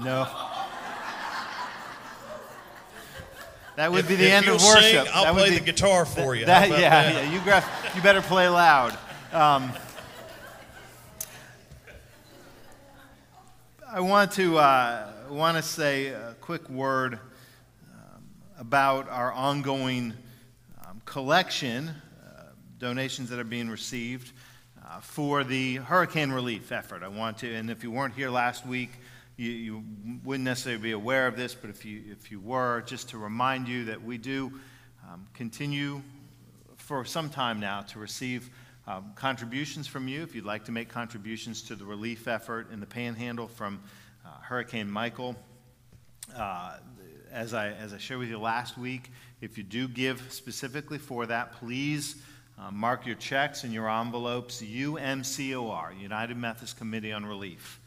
No. That would If- be the end of worship. Sing, I'll That play be- the guitar for you. That, yeah, that? yeah. You, you better play loud. Um, I want to uh, want to say a quick word um, about our ongoing um, collection, uh, donations that are being received uh, for the hurricane relief effort. I want to, and if you weren't here last week, you, you wouldn't necessarily be aware of this, but if you if you were, just to remind you that we do um, continue for some time now to receive um, contributions from you. If you'd like to make contributions to the relief effort in the Panhandle from uh, Hurricane Michael, uh, as I as I shared with you last week, if you do give specifically for that, please uh, mark your checks and your envelopes UMCOR, United Methodist Committee on Relief.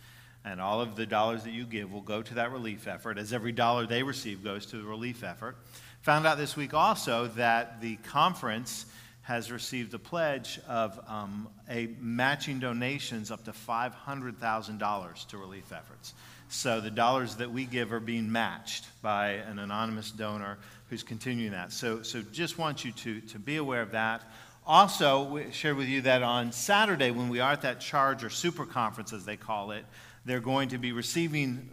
And all of the dollars that you give will go to that relief effort, as every dollar they receive goes to the relief effort. Found out this week also that the conference has received a pledge of um, a matching donations up to $500,000 to relief efforts. So the dollars that we give are being matched by an anonymous donor who's continuing that. So, so just want you to, to be aware of that. Also, we shared with you that on Saturday, when we are at that charge or super conference, as they call it, they're going to be receiving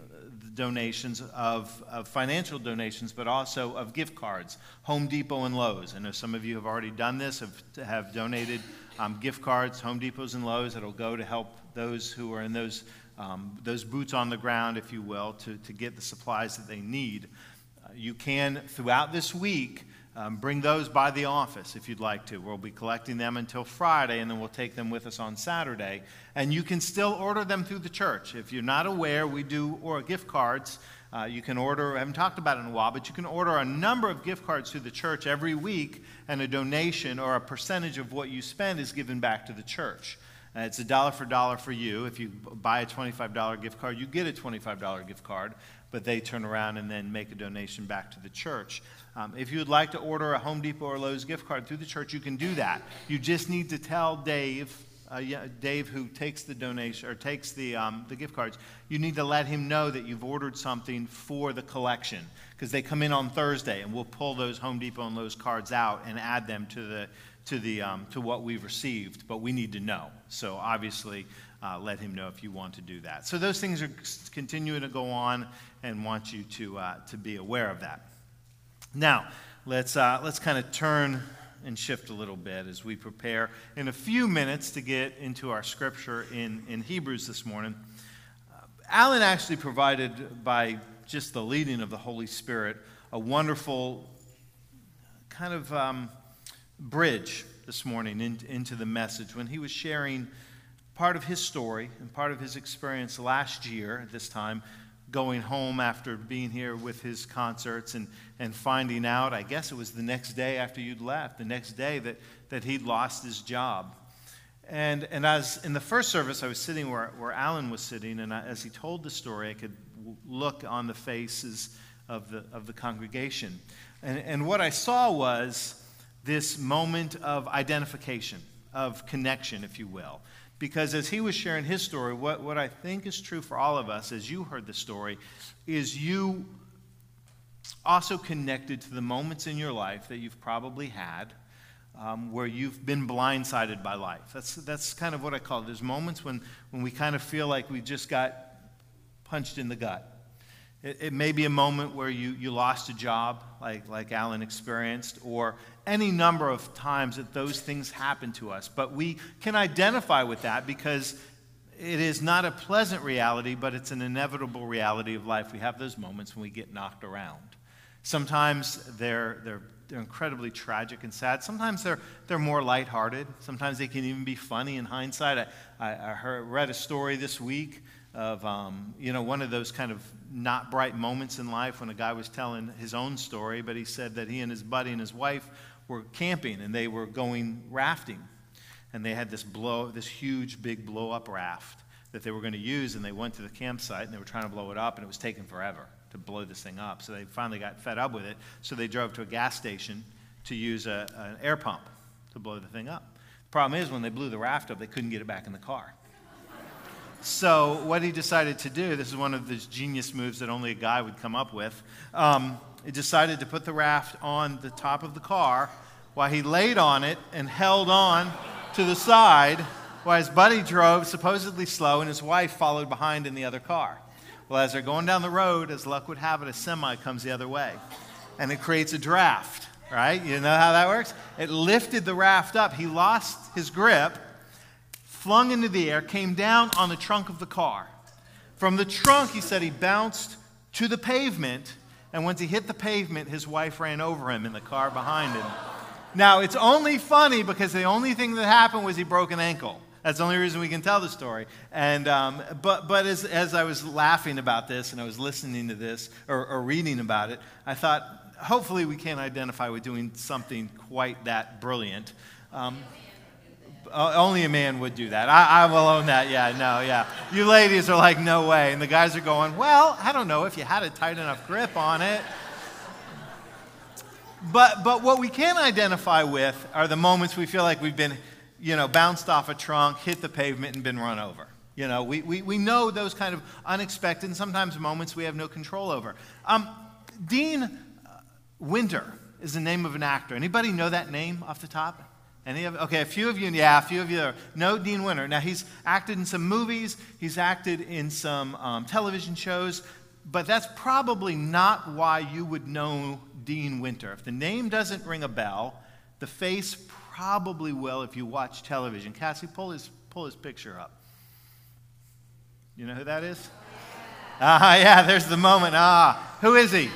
donations of, of, financial donations, but also of gift cards, Home Depot and Lowe's. I know some of you have already done this, have, have donated um, gift cards, Home Depots and Lowe's, that'll go to help those who are in those, um, those boots on the ground, if you will, to, to get the supplies that they need. Uh, you can, throughout this week, um, bring those by the office if you'd like to. We'll be collecting them until Friday, and then we'll take them with us on Saturday. And you can still order them through the church. If you're not aware, we do or gift cards. Uh, you can order, I haven't talked about it in a while, but you can order a number of gift cards through the church every week, and a donation or a percentage of what you spend is given back to the church. Uh, it's a dollar for dollar for you. If you buy a $25 gift card, you get a $25 gift card, but they turn around and then make a donation back to the church. Um, if you would like to order a Home Depot or Lowe's gift card through the church, you can do that. You just need to tell Dave, uh, Dave who takes the donation or takes the, um, the gift cards, you need to let him know that you've ordered something for the collection because they come in on Thursday and we'll pull those Home Depot and Lowe's cards out and add them to the to the um, to what we've received. But we need to know. So obviously, uh, let him know if you want to do that. So those things are continuing to go on, and want you to uh, to be aware of that. Now, let's, uh, let's kind of turn and shift a little bit as we prepare in a few minutes to get into our scripture in, in Hebrews this morning. Uh, Alan actually provided, by just the leading of the Holy Spirit, a wonderful kind of um, bridge this morning in, into the message when he was sharing part of his story and part of his experience last year at this time going home after being here with his concerts and, and finding out, I guess it was the next day after you'd left, the next day that, that he'd lost his job. And, and as in the first service, I was sitting where, where Alan was sitting, and I, as he told the story, I could look on the faces of the, of the congregation. And, and what I saw was this moment of identification, of connection, if you will. Because as he was sharing his story, what, what I think is true for all of us, as you heard the story, is you also connected to the moments in your life that you've probably had um, where you've been blindsided by life. That's, that's kind of what I call it. There's moments when, when we kind of feel like we just got punched in the gut. It, it, may be a moment where you, you lost a job, like, like Alan experienced, or any number of times that those things happen to us. But we can identify with that because it is not a pleasant reality, but it's an inevitable reality of life. We have those moments when we get knocked around. Sometimes they're, they're, they're incredibly tragic and sad. Sometimes they're, they're more lighthearted. Sometimes they can even be funny in hindsight. I, I, I heard, read a story this week of um, you know one of those kind of not bright moments in life when a guy was telling his own story but he said that he and his buddy and his wife were camping and they were going rafting. And they had this blow this huge big blow up raft that they were going to use and they went to the campsite and they were trying to blow it up and it was taking forever to blow this thing up. So they finally got fed up with it so they drove to a gas station to use a, an air pump to blow the thing up. The problem is when they blew the raft up they couldn't get it back in the car so, what he decided to do, this is one of those genius moves that only a guy would come up with. Um, he decided to put the raft on the top of the car while he laid on it and held on to the side while his buddy drove supposedly slow and his wife followed behind in the other car. Well, as they're going down the road, as luck would have it, a semi comes the other way and it creates a draft, right? You know how that works? It lifted the raft up. He lost his grip flung into the air, came down on the trunk of the car. From the trunk, he said he bounced to the pavement, and once he hit the pavement, his wife ran over him in the car behind him. Now, it's only funny because the only thing that happened was he broke an ankle. That's the only reason we can tell the story. And, um, but but as, as I was laughing about this and I was listening to this or, or reading about it, I thought, hopefully we can't identify with doing something quite that brilliant. Um, only a man would do that. I, I will own that. Yeah, no, yeah. You ladies are like, no way. And the guys are going, well, I don't know if you had a tight enough grip on it. But, but what we can identify with are the moments we feel like we've been, you know, bounced off a trunk, hit the pavement, and been run over. You know, we, we, we know those kind of unexpected and sometimes moments we have no control over. Um, Dean Winter is the name of an actor. Anybody know that name off the top? Any of okay, a few of you, yeah, a few of you know Dean Winter. Now he's acted in some movies, he's acted in some um, television shows, but that's probably not why you would know Dean Winter. If the name doesn't ring a bell, the face probably will if you watch television. Cassie, pull his pull his picture up. You know who that is? Ah, yeah, there's the moment. Ah, who is he?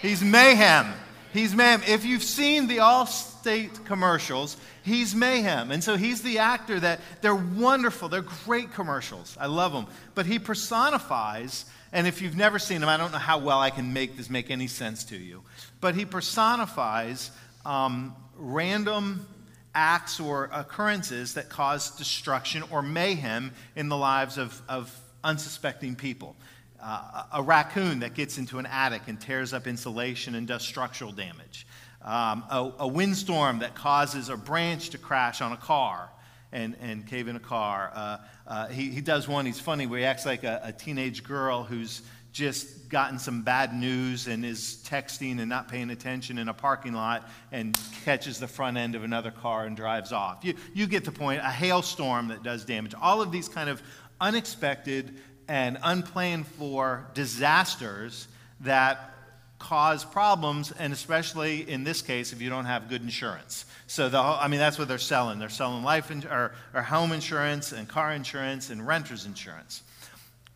He's Mayhem. He's Mayhem. If you've seen the Allstate commercials, he's Mayhem. And so he's the actor that they're wonderful. They're great commercials. I love them. But he personifies, and if you've never seen him, I don't know how well I can make this make any sense to you. But he personifies um, random acts or occurrences that cause destruction or mayhem in the lives of, of unsuspecting people. Uh, a raccoon that gets into an attic and tears up insulation and does structural damage um, a, a, windstorm that causes a branch to crash on a car and, and cave in a car. Uh, uh, he, he does one, he's funny, where he acts like a, a teenage girl who's just gotten some bad news and is texting and not paying attention in a parking lot and catches the front end of another car and drives off. You, you get the point. A hailstorm that does damage. All of these kind of unexpected and unplanned for disasters that cause problems, and especially in this case, if you don't have good insurance. So, the, I mean, that's what they're selling. They're selling life in, or, or home insurance and car insurance and renter's insurance.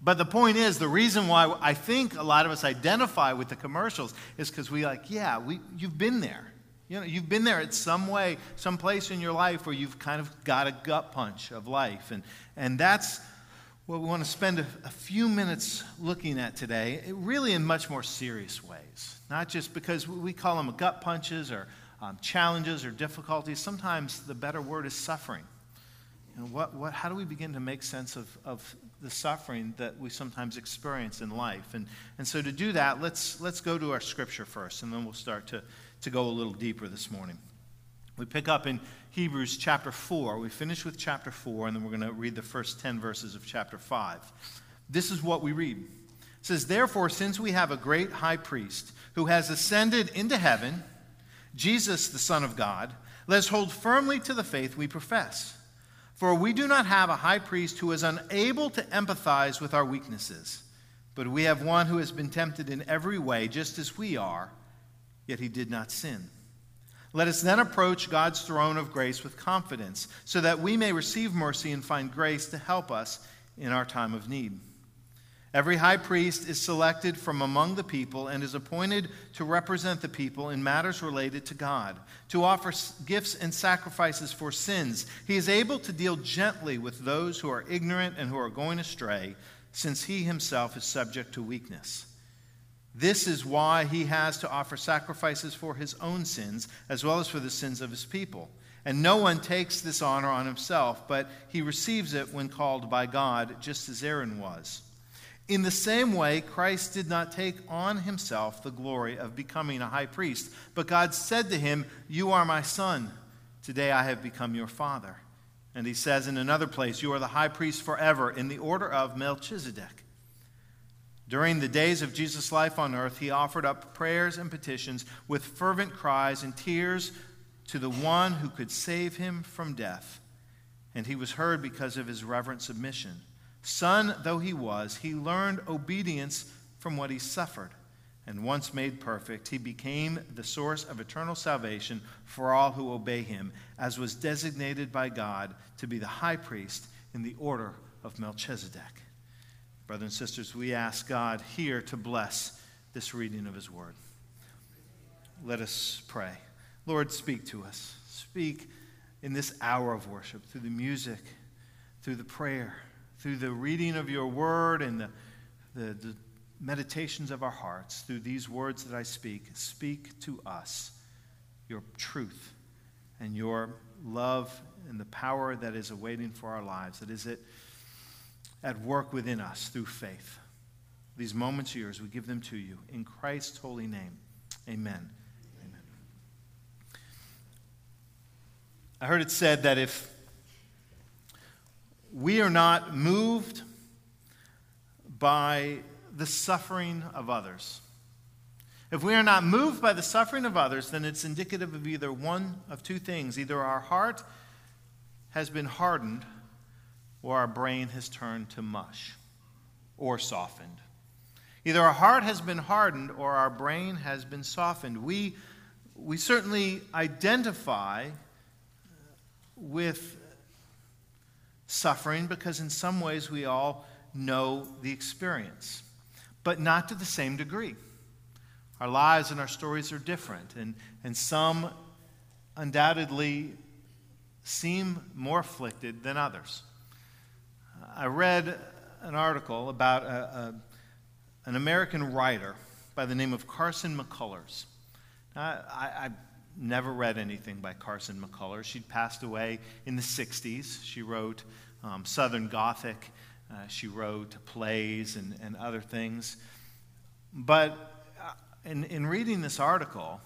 But the point is, the reason why I think a lot of us identify with the commercials is because we like, yeah, we, you've been there. You know, you've been there at some way, some place in your life where you've kind of got a gut punch of life. And, and that's what we want to spend a, a few minutes looking at today, really in much more serious ways. Not just because we call them gut punches or um, challenges or difficulties. Sometimes the better word is suffering. Know, what, what, how do we begin to make sense of, of the suffering that we sometimes experience in life? And, and so to do that, let's, let's go to our scripture first, and then we'll start to, to go a little deeper this morning. We pick up in Hebrews chapter 4. We finish with chapter 4, and then we're going to read the first 10 verses of chapter 5. This is what we read. It says, Therefore, since we have a great high priest who has ascended into heaven, Jesus, the Son of God, let us hold firmly to the faith we profess. For we do not have a high priest who is unable to empathize with our weaknesses, but we have one who has been tempted in every way, just as we are, yet he did not sin. Let us then approach God's throne of grace with confidence, so that we may receive mercy and find grace to help us in our time of need. Every high priest is selected from among the people and is appointed to represent the people in matters related to God, to offer gifts and sacrifices for sins. He is able to deal gently with those who are ignorant and who are going astray, since he himself is subject to weakness. This is why he has to offer sacrifices for his own sins, as well as for the sins of his people. And no one takes this honor on himself, but he receives it when called by God, just as Aaron was. In the same way, Christ did not take on himself the glory of becoming a high priest, but God said to him, You are my son. Today I have become your father. And he says in another place, You are the high priest forever in the order of Melchizedek. During the days of Jesus' life on earth, he offered up prayers and petitions with fervent cries and tears to the one who could save him from death. And he was heard because of his reverent submission. Son though he was, he learned obedience from what he suffered. And once made perfect, he became the source of eternal salvation for all who obey him, as was designated by God to be the high priest in the order of Melchizedek. Brothers and sisters, we ask God here to bless this reading of His Word. Let us pray. Lord, speak to us. Speak in this hour of worship through the music, through the prayer, through the reading of your Word and the, the, the meditations of our hearts, through these words that I speak. Speak to us your truth and your love and the power that is awaiting for our lives. That is it at work within us through faith. These moments are yours. We give them to you. In Christ's holy name, amen. Amen. I heard it said that if we are not moved by the suffering of others, if we are not moved by the suffering of others, then it's indicative of either one of two things. Either our heart has been hardened or our brain has turned to mush or softened. Either our heart has been hardened or our brain has been softened. We, we certainly identify with suffering because, in some ways, we all know the experience, but not to the same degree. Our lives and our stories are different, and, and some undoubtedly seem more afflicted than others. I read an article about a, a, an American writer by the name of Carson McCullers. I, I, never read anything by Carson McCullers. She'd passed away in the 60s. She wrote um, Southern Gothic, uh, she wrote plays and, and other things. But uh, in, in reading this article,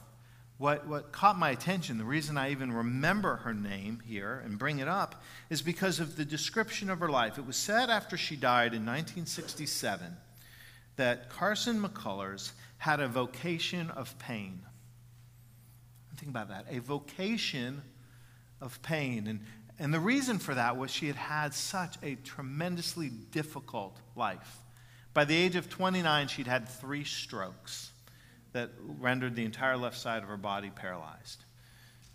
what, what caught my attention, the reason I even remember her name here and bring it up, is because of the description of her life. It was said after she died in 1967 that Carson McCullers had a vocation of pain. Think about that a vocation of pain. And, and the reason for that was she had had such a tremendously difficult life. By the age of 29, she'd had three strokes that rendered the entire left side of her body paralyzed.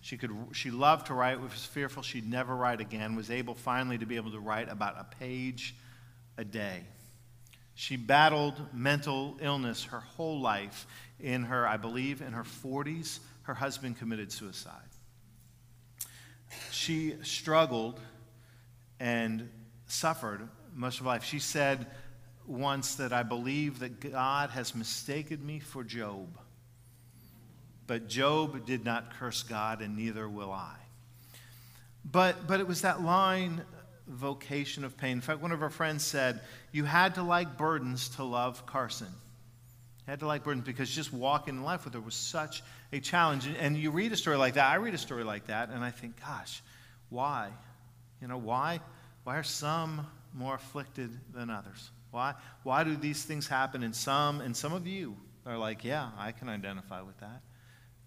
She, could, she loved to write, was fearful she'd never write again, was able finally to be able to write about a page a day. She battled mental illness her whole life. In her, I believe, in her 40s, her husband committed suicide. She struggled and suffered most of her life. She said, once that I believe that God has mistaken me for Job. But Job did not curse God, and neither will I. But, but it was that line, vocation of pain. In fact, one of our friends said, You had to like burdens to love Carson. You had to like burdens because just walking in life with her was such a challenge. And you read a story like that, I read a story like that, and I think, Gosh, why? You know, why? Why are some more afflicted than others? Why, why do these things happen? And some, and some of you are like, yeah, I can identify with that.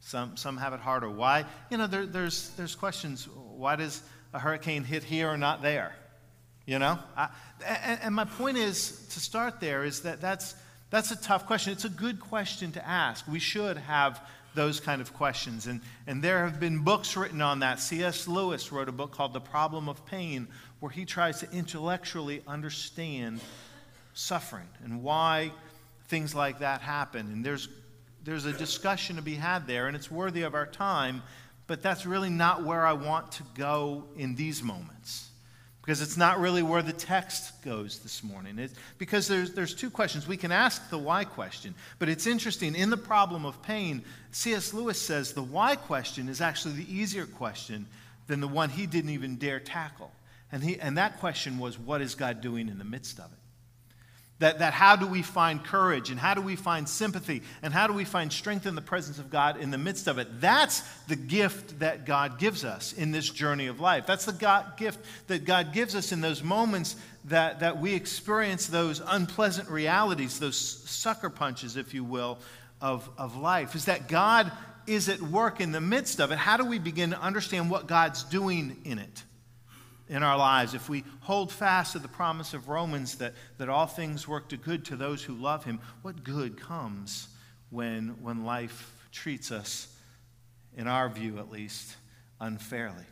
Some, some have it harder. Why? You know, there, there's, there's questions. Why does a hurricane hit here or not there? You know? I, and, and my point is, to start there, is that that's, that's a tough question. It's a good question to ask. We should have those kind of questions. And, and there have been books written on that. C.S. Lewis wrote a book called The Problem of Pain, where he tries to intellectually understand suffering and why things like that happen. And there's, there's a discussion to be had there, and it's worthy of our time, but that's really not where I want to go in these moments. Because it's not really where the text goes this morning. It's because there's, there's two questions. We can ask the why question, but it's interesting. In the problem of pain, C.S. Lewis says the why question is actually the easier question than the one he didn't even dare tackle. And, he, and that question was, what is God doing in the midst of it? That, that how do we find courage and how do we find sympathy and how do we find strength in the presence of God in the midst of it? That's the gift that God gives us in this journey of life. That's the God, gift that God gives us in those moments that, that we experience those unpleasant realities, those sucker punches, if you will, of, of life. Is that God is at work in the midst of it. How do we begin to understand what God's doing in it? In our lives, if we hold fast to the promise of Romans that, that all things work to good to those who love him, what good comes when, when life treats us, in our view at least, unfairly?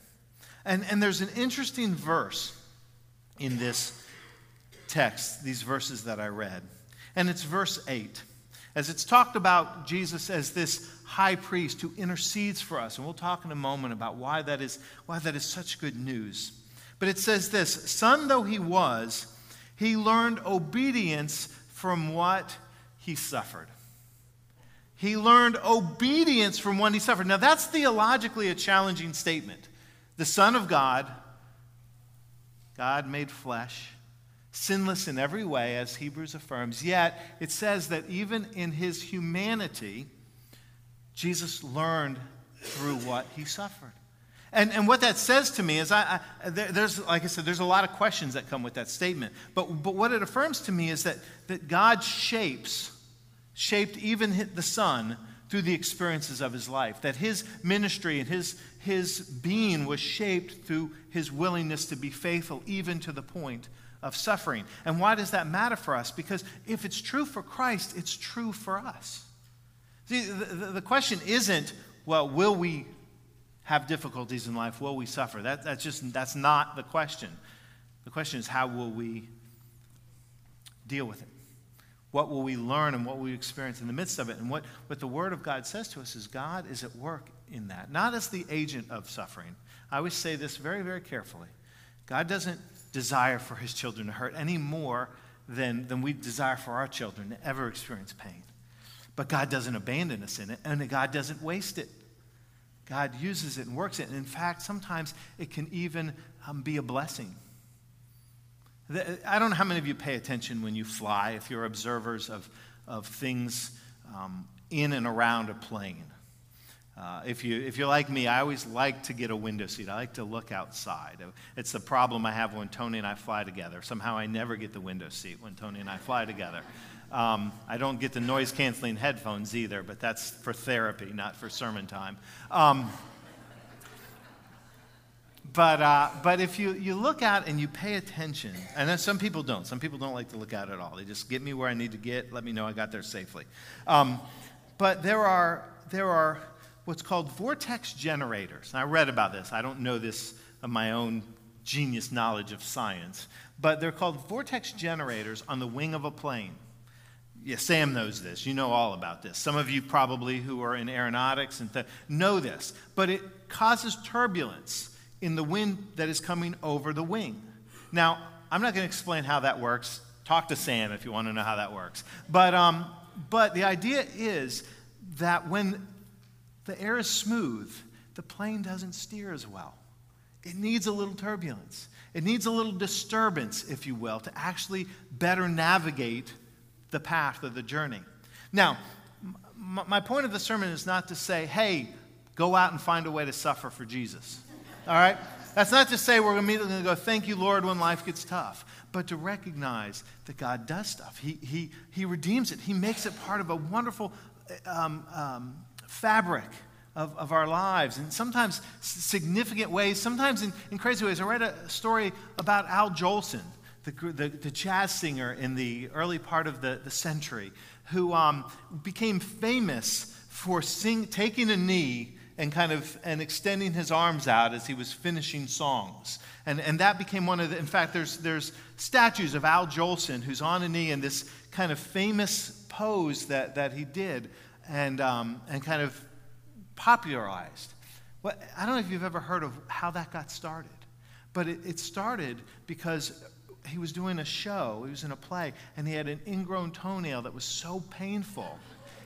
And, and there's an interesting verse in this text, these verses that I read. And it's verse 8. As it's talked about Jesus as this high priest who intercedes for us. And we'll talk in a moment about why that is, why that is such good news. But it says this Son though he was, he learned obedience from what he suffered. He learned obedience from what he suffered. Now, that's theologically a challenging statement. The Son of God, God made flesh, sinless in every way, as Hebrews affirms. Yet, it says that even in his humanity, Jesus learned through what he suffered. And, and what that says to me is, I, I, there, there's, like I said, there's a lot of questions that come with that statement. But, but what it affirms to me is that, that God shapes, shaped even the Son through the experiences of his life. That his ministry and his, his being was shaped through his willingness to be faithful, even to the point of suffering. And why does that matter for us? Because if it's true for Christ, it's true for us. See, the, the, the question isn't, well, will we have difficulties in life? Will we suffer? That, that's just that's not the question. The question is how will we deal with it? What will we learn and what will we experience in the midst of it? And what, what the Word of God says to us is God is at work in that, not as the agent of suffering. I always say this very, very carefully. God doesn't desire for his children to hurt any more than, than we desire for our children to ever experience pain. But God doesn't abandon us in it, and God doesn't waste it. God uses it and works it. And in fact, sometimes it can even um, be a blessing. I don't know how many of you pay attention when you fly, if you're observers of, of things um, in and around a plane. Uh, if, you, if you're like me, I always like to get a window seat. I like to look outside. It's the problem I have when Tony and I fly together. Somehow I never get the window seat when Tony and I fly together. Um, I don't get the noise canceling headphones either, but that's for therapy, not for sermon time. Um, but, uh, but if you, you look out and you pay attention, and some people don't. Some people don't like to look out at all. They just get me where I need to get, let me know I got there safely. Um, but there are, there are what's called vortex generators. And I read about this. I don't know this of my own genius knowledge of science, but they're called vortex generators on the wing of a plane. Yeah, Sam knows this. You know all about this. Some of you probably who are in aeronautics and th- know this. But it causes turbulence in the wind that is coming over the wing. Now, I'm not going to explain how that works. Talk to Sam if you want to know how that works. But, um, but the idea is that when the air is smooth, the plane doesn't steer as well. It needs a little turbulence. It needs a little disturbance, if you will, to actually better navigate the path of the journey. Now, m- my point of the sermon is not to say, hey, go out and find a way to suffer for Jesus. All right? That's not to say we're immediately going to go, thank you, Lord, when life gets tough, but to recognize that God does stuff. He, he, he redeems it, He makes it part of a wonderful um, um, fabric of, of our lives, and sometimes significant ways, sometimes in, in crazy ways. I read a story about Al Jolson the, the, the, jazz singer in the early part of the, the century, who um, became famous for sing, taking a knee and kind of and extending his arms out as he was finishing songs. And, and that became one of the, in fact, there's, there's statues of Al Jolson who's on a knee in this kind of famous pose that, that he did and, um, and kind of popularized. Well, I don't know if you've ever heard of how that got started, but it, it started because he was doing a show, he was in a play, and he had an ingrown toenail that was so painful.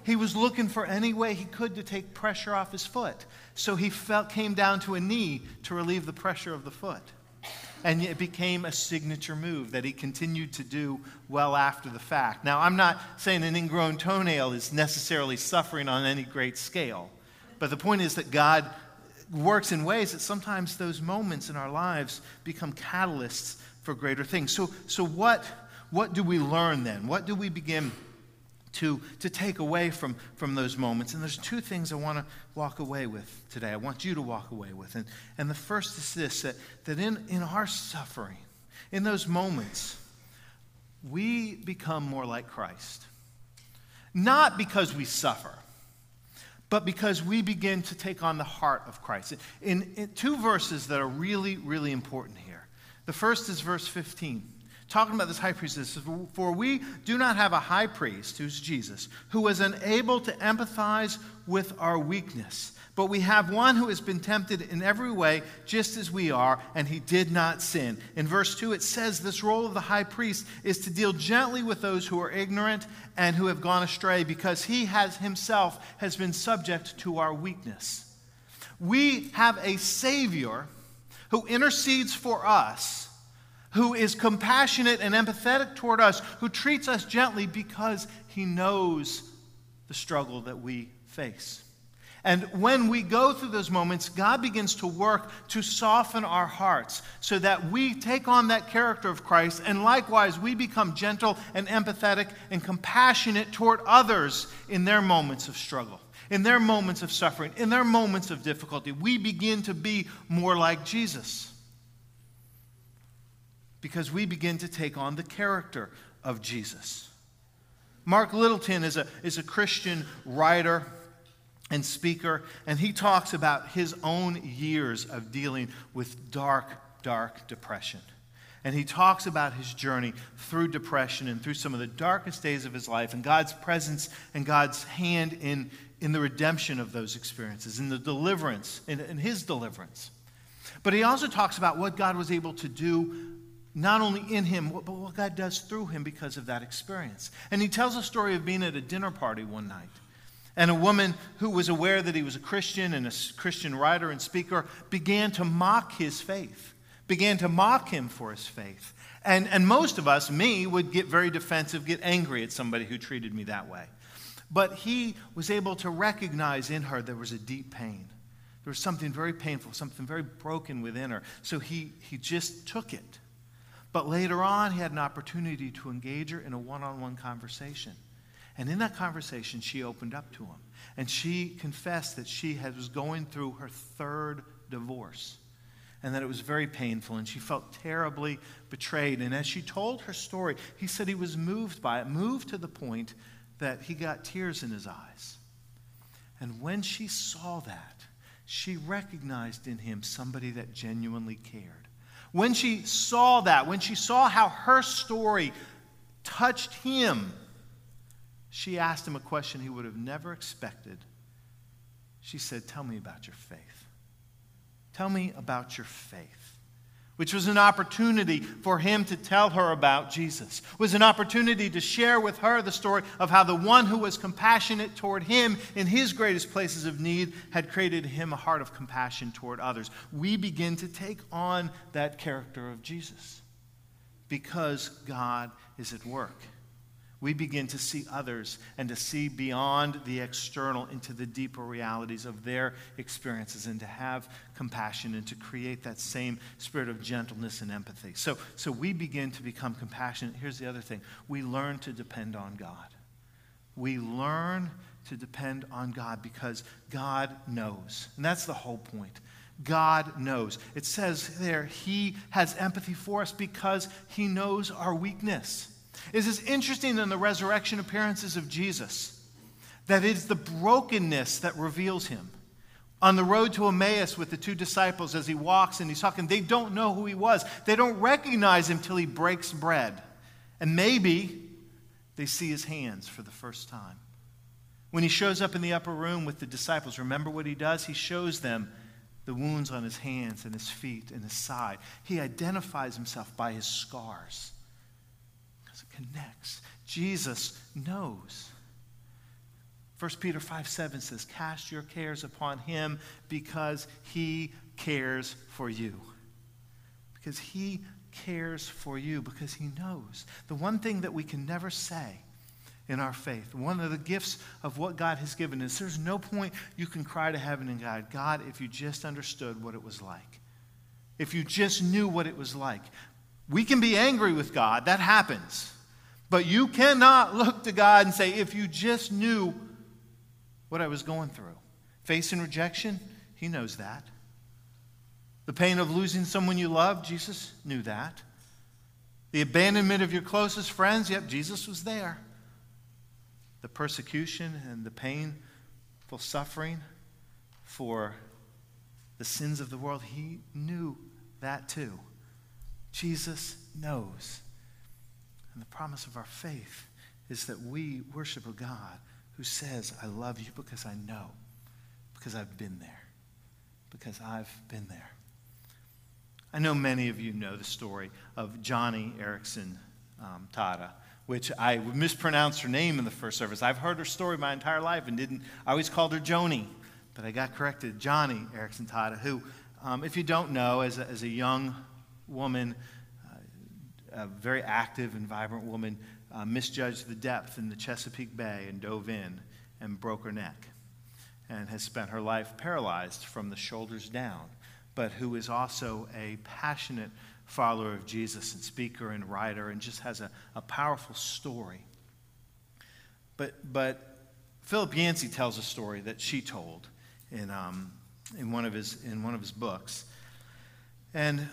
He was looking for any way he could to take pressure off his foot. So he felt, came down to a knee to relieve the pressure of the foot. and it became a signature move that he continued to do well after the fact. Now, I'm not saying an ingrown toenail is necessarily suffering on any great scale, but the point is that God works in ways that sometimes those moments in our lives become catalysts for greater things. So, so what, what do we learn then? What do we begin to, to take away from, from those moments? And there's two things I want to walk away with today. I want you to walk away with. And, and the first is this that, that in, in our suffering, in those moments, we become more like Christ. Not because we suffer, but because we begin to take on the heart of Christ. In, in, two verses that are really, really important here. The first is verse 15, talking about this high priest. This is, For we do not have a high priest, who's Jesus, who is unable to empathize with our weakness but we have one who has been tempted in every way, just as we are, and he did not sin. In verse 2, it says this role of the high priest is to deal gently with those who are ignorant and who have gone astray, because he has himself has been subject to our weakness. We have a Savior who intercedes for us, who is compassionate and empathetic toward us, who treats us gently because he knows the struggle that we face. And when we go through those moments, God begins to work to soften our hearts so that we take on that character of Christ. And likewise, we become gentle and empathetic and compassionate toward others in their moments of struggle, in their moments of suffering, in their moments of difficulty. We begin to be more like Jesus because we begin to take on the character of Jesus. Mark Littleton is a, is a Christian writer and speaker, and he talks about his own years of dealing with dark, dark depression. And he talks about his journey through depression and through some of the darkest days of his life and God's presence and God's hand in, in the redemption of those experiences, in the deliverance, in, in his deliverance. But he also talks about what God was able to do not only in him, but what God does through him because of that experience. And he tells a story of being at a dinner party one night. And a woman who was aware that he was a Christian and a Christian writer and speaker began to mock his faith, began to mock him for his faith. And, and most of us, me, would get very defensive, get angry at somebody who treated me that way. But he was able to recognize in her there was a deep pain. There was something very painful, something very broken within her. So he, he just took it. But later on, he had an opportunity to engage her in a one on one conversation. And in that conversation, she opened up to him. And she confessed that she had, was going through her third divorce and that it was very painful. And she felt terribly betrayed. And as she told her story, he said he was moved by it, moved to the point that he got tears in his eyes. And when she saw that, she recognized in him somebody that genuinely cared. When she saw that, when she saw how her story touched him, she asked him a question he would have never expected. She said, Tell me about your faith. Tell me about your faith. Which was an opportunity for him to tell her about Jesus. It was an opportunity to share with her the story of how the one who was compassionate toward him in his greatest places of need had created him a heart of compassion toward others. We begin to take on that character of Jesus because God is at work we begin to see others and to see beyond the external into the deeper realities of their experiences and to have compassion and to create that same spirit of gentleness and empathy. So, so we begin to become compassionate. Here's the other thing we learn to depend on God. We learn to depend on God because God knows. And that's the whole point. God knows. It says there, He has empathy for us because He knows our weakness is as interesting in the resurrection appearances of Jesus that it's the brokenness that reveals him. On the road to Emmaus with the two disciples, as he walks and he's talking, they don't know who he was. They don't recognize him till he breaks bread. And maybe they see his hands for the first time. When he shows up in the upper room with the disciples, remember what he does? He shows them the wounds on his hands and his feet and his side. He identifies himself by his scars connects. Jesus knows. 1 Peter 5 7 says, Cast your cares upon him because he cares for you. because He cares for you, because He knows. The one thing that we can never say in our faith, one of the gifts of what God has given us, there's no point you can cry to heaven and God, God, if you just understood what it was like, if you just knew what it was like. We can be angry with God, that happens. But you cannot look to God and say, if you just knew what I was going through. Facing rejection, He knows that. The pain of losing someone you love, Jesus knew that. The abandonment of your closest friends, yep, Jesus was there. The persecution and the painful suffering for the sins of the world, he knew that too. Jesus knows. And the promise of our faith is that we worship a God who says, I love you because I know, because I've been there, because I've been there. I know many of you know the story of Joni Eareckson um, Tada, which I mispronounced her name in the first service. I've heard her story my entire life and didn't, I always called her Joni, but I got corrected. Joni Eareckson Tada, who, um, if you don't know, as a, as a young woman, uh, a very active and vibrant woman, uh, misjudged the depth in the Chesapeake Bay and dove in and broke her neck and has spent her life paralyzed from the shoulders down but who is also a passionate follower of Jesus and speaker and writer and just has a, a powerful story. But, but Philip Yancey tells a story that she told in, um, in, one of his, in one of his books. And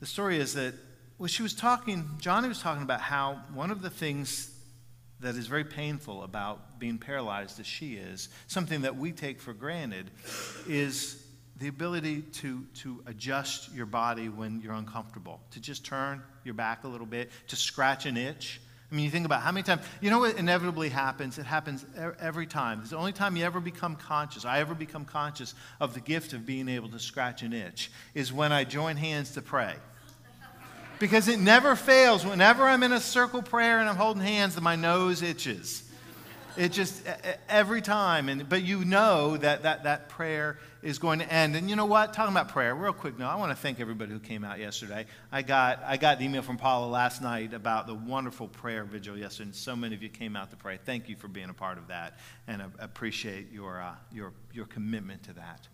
the story is that when she was talking, Joni was talking about how one of the things that is very painful about being paralyzed as she is, something that we take for granted, is the ability to, to adjust your body when you're uncomfortable, to just turn your back a little bit, to scratch an itch. I mean, you think about how many times, you know what inevitably happens? It happens every time. It's the only time you ever become conscious, I ever become conscious of the gift of being able to scratch an itch, is when I join hands to pray. Because it never fails. Whenever I'm in a circle prayer and I'm holding hands, my nose itches. It just, every time. And, but you know that, that that prayer is going to end. And you know what? Talking about prayer, real quick No, I want to thank everybody who came out yesterday. I got, I got the email from Paula last night about the wonderful prayer vigil yesterday, and so many of you came out to pray. Thank you for being a part of that, and I appreciate your, uh, your, your commitment to that.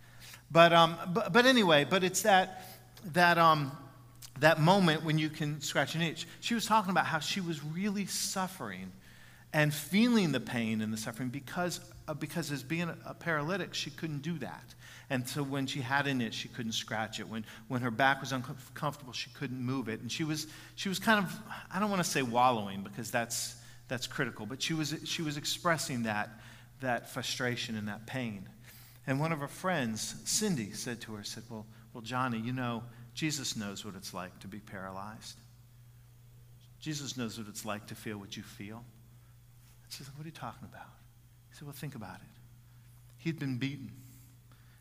But, um, but, but anyway, but it's that, that, um, that moment when you can scratch an itch. She was talking about how she was really suffering and feeling the pain and the suffering because, uh, because as being a, paralytic, she couldn't do that. And so when she had an itch, she couldn't scratch it. When, when her back was uncomfortable, she couldn't move it. And she was, she was kind of, I don't want to say wallowing because that's, that's critical, but she was, she was expressing that, that frustration and that pain. And one of her friends, Cindy, said to her, said, well, well, Joni, you know, Jesus knows what it's like to be paralyzed. Jesus knows what it's like to feel what you feel. She said, What are you talking about? He said, Well, think about it. He'd been beaten.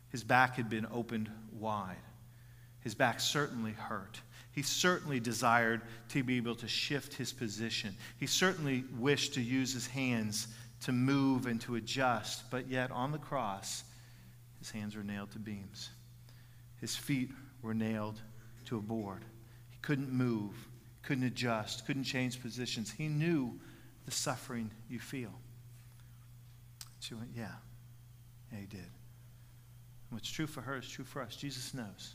His back had been opened wide. His back certainly hurt. He certainly desired to be able to shift his position. He certainly wished to use his hands to move and to adjust, but yet on the cross, his hands were nailed to beams. His feet were nailed to a board. He couldn't move, couldn't adjust, couldn't change positions. He knew the suffering you feel. She went, Yeah, yeah, he did. What's true for her is true for us. Jesus knows.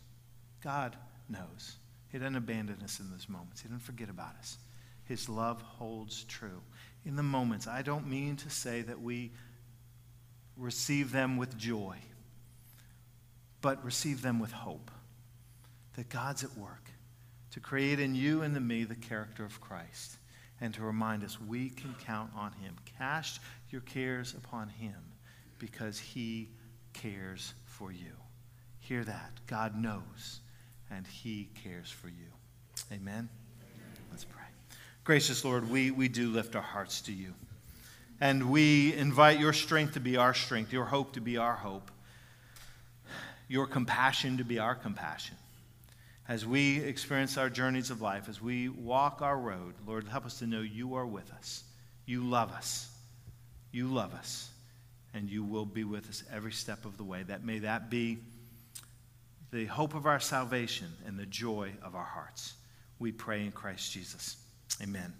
God knows. He doesn't abandon us in those moments, He doesn't forget about us. His love holds true. In the moments, I don't mean to say that we receive them with joy, but receive them with hope that God's at work to create in you and in me the character of Christ and to remind us we can count on Him. Cast your cares upon Him because He cares for you. Hear that. God knows, and He cares for you. Amen? Let's pray. Gracious Lord, we, we do lift our hearts to you. And we invite your strength to be our strength, your hope to be our hope, your compassion to be our compassion. As we experience our journeys of life, as we walk our road, Lord, help us to know you are with us. You love us. You love us and you will be with us every step of the way. That may that be the hope of our salvation and the joy of our hearts. We pray in Christ Jesus. Amen.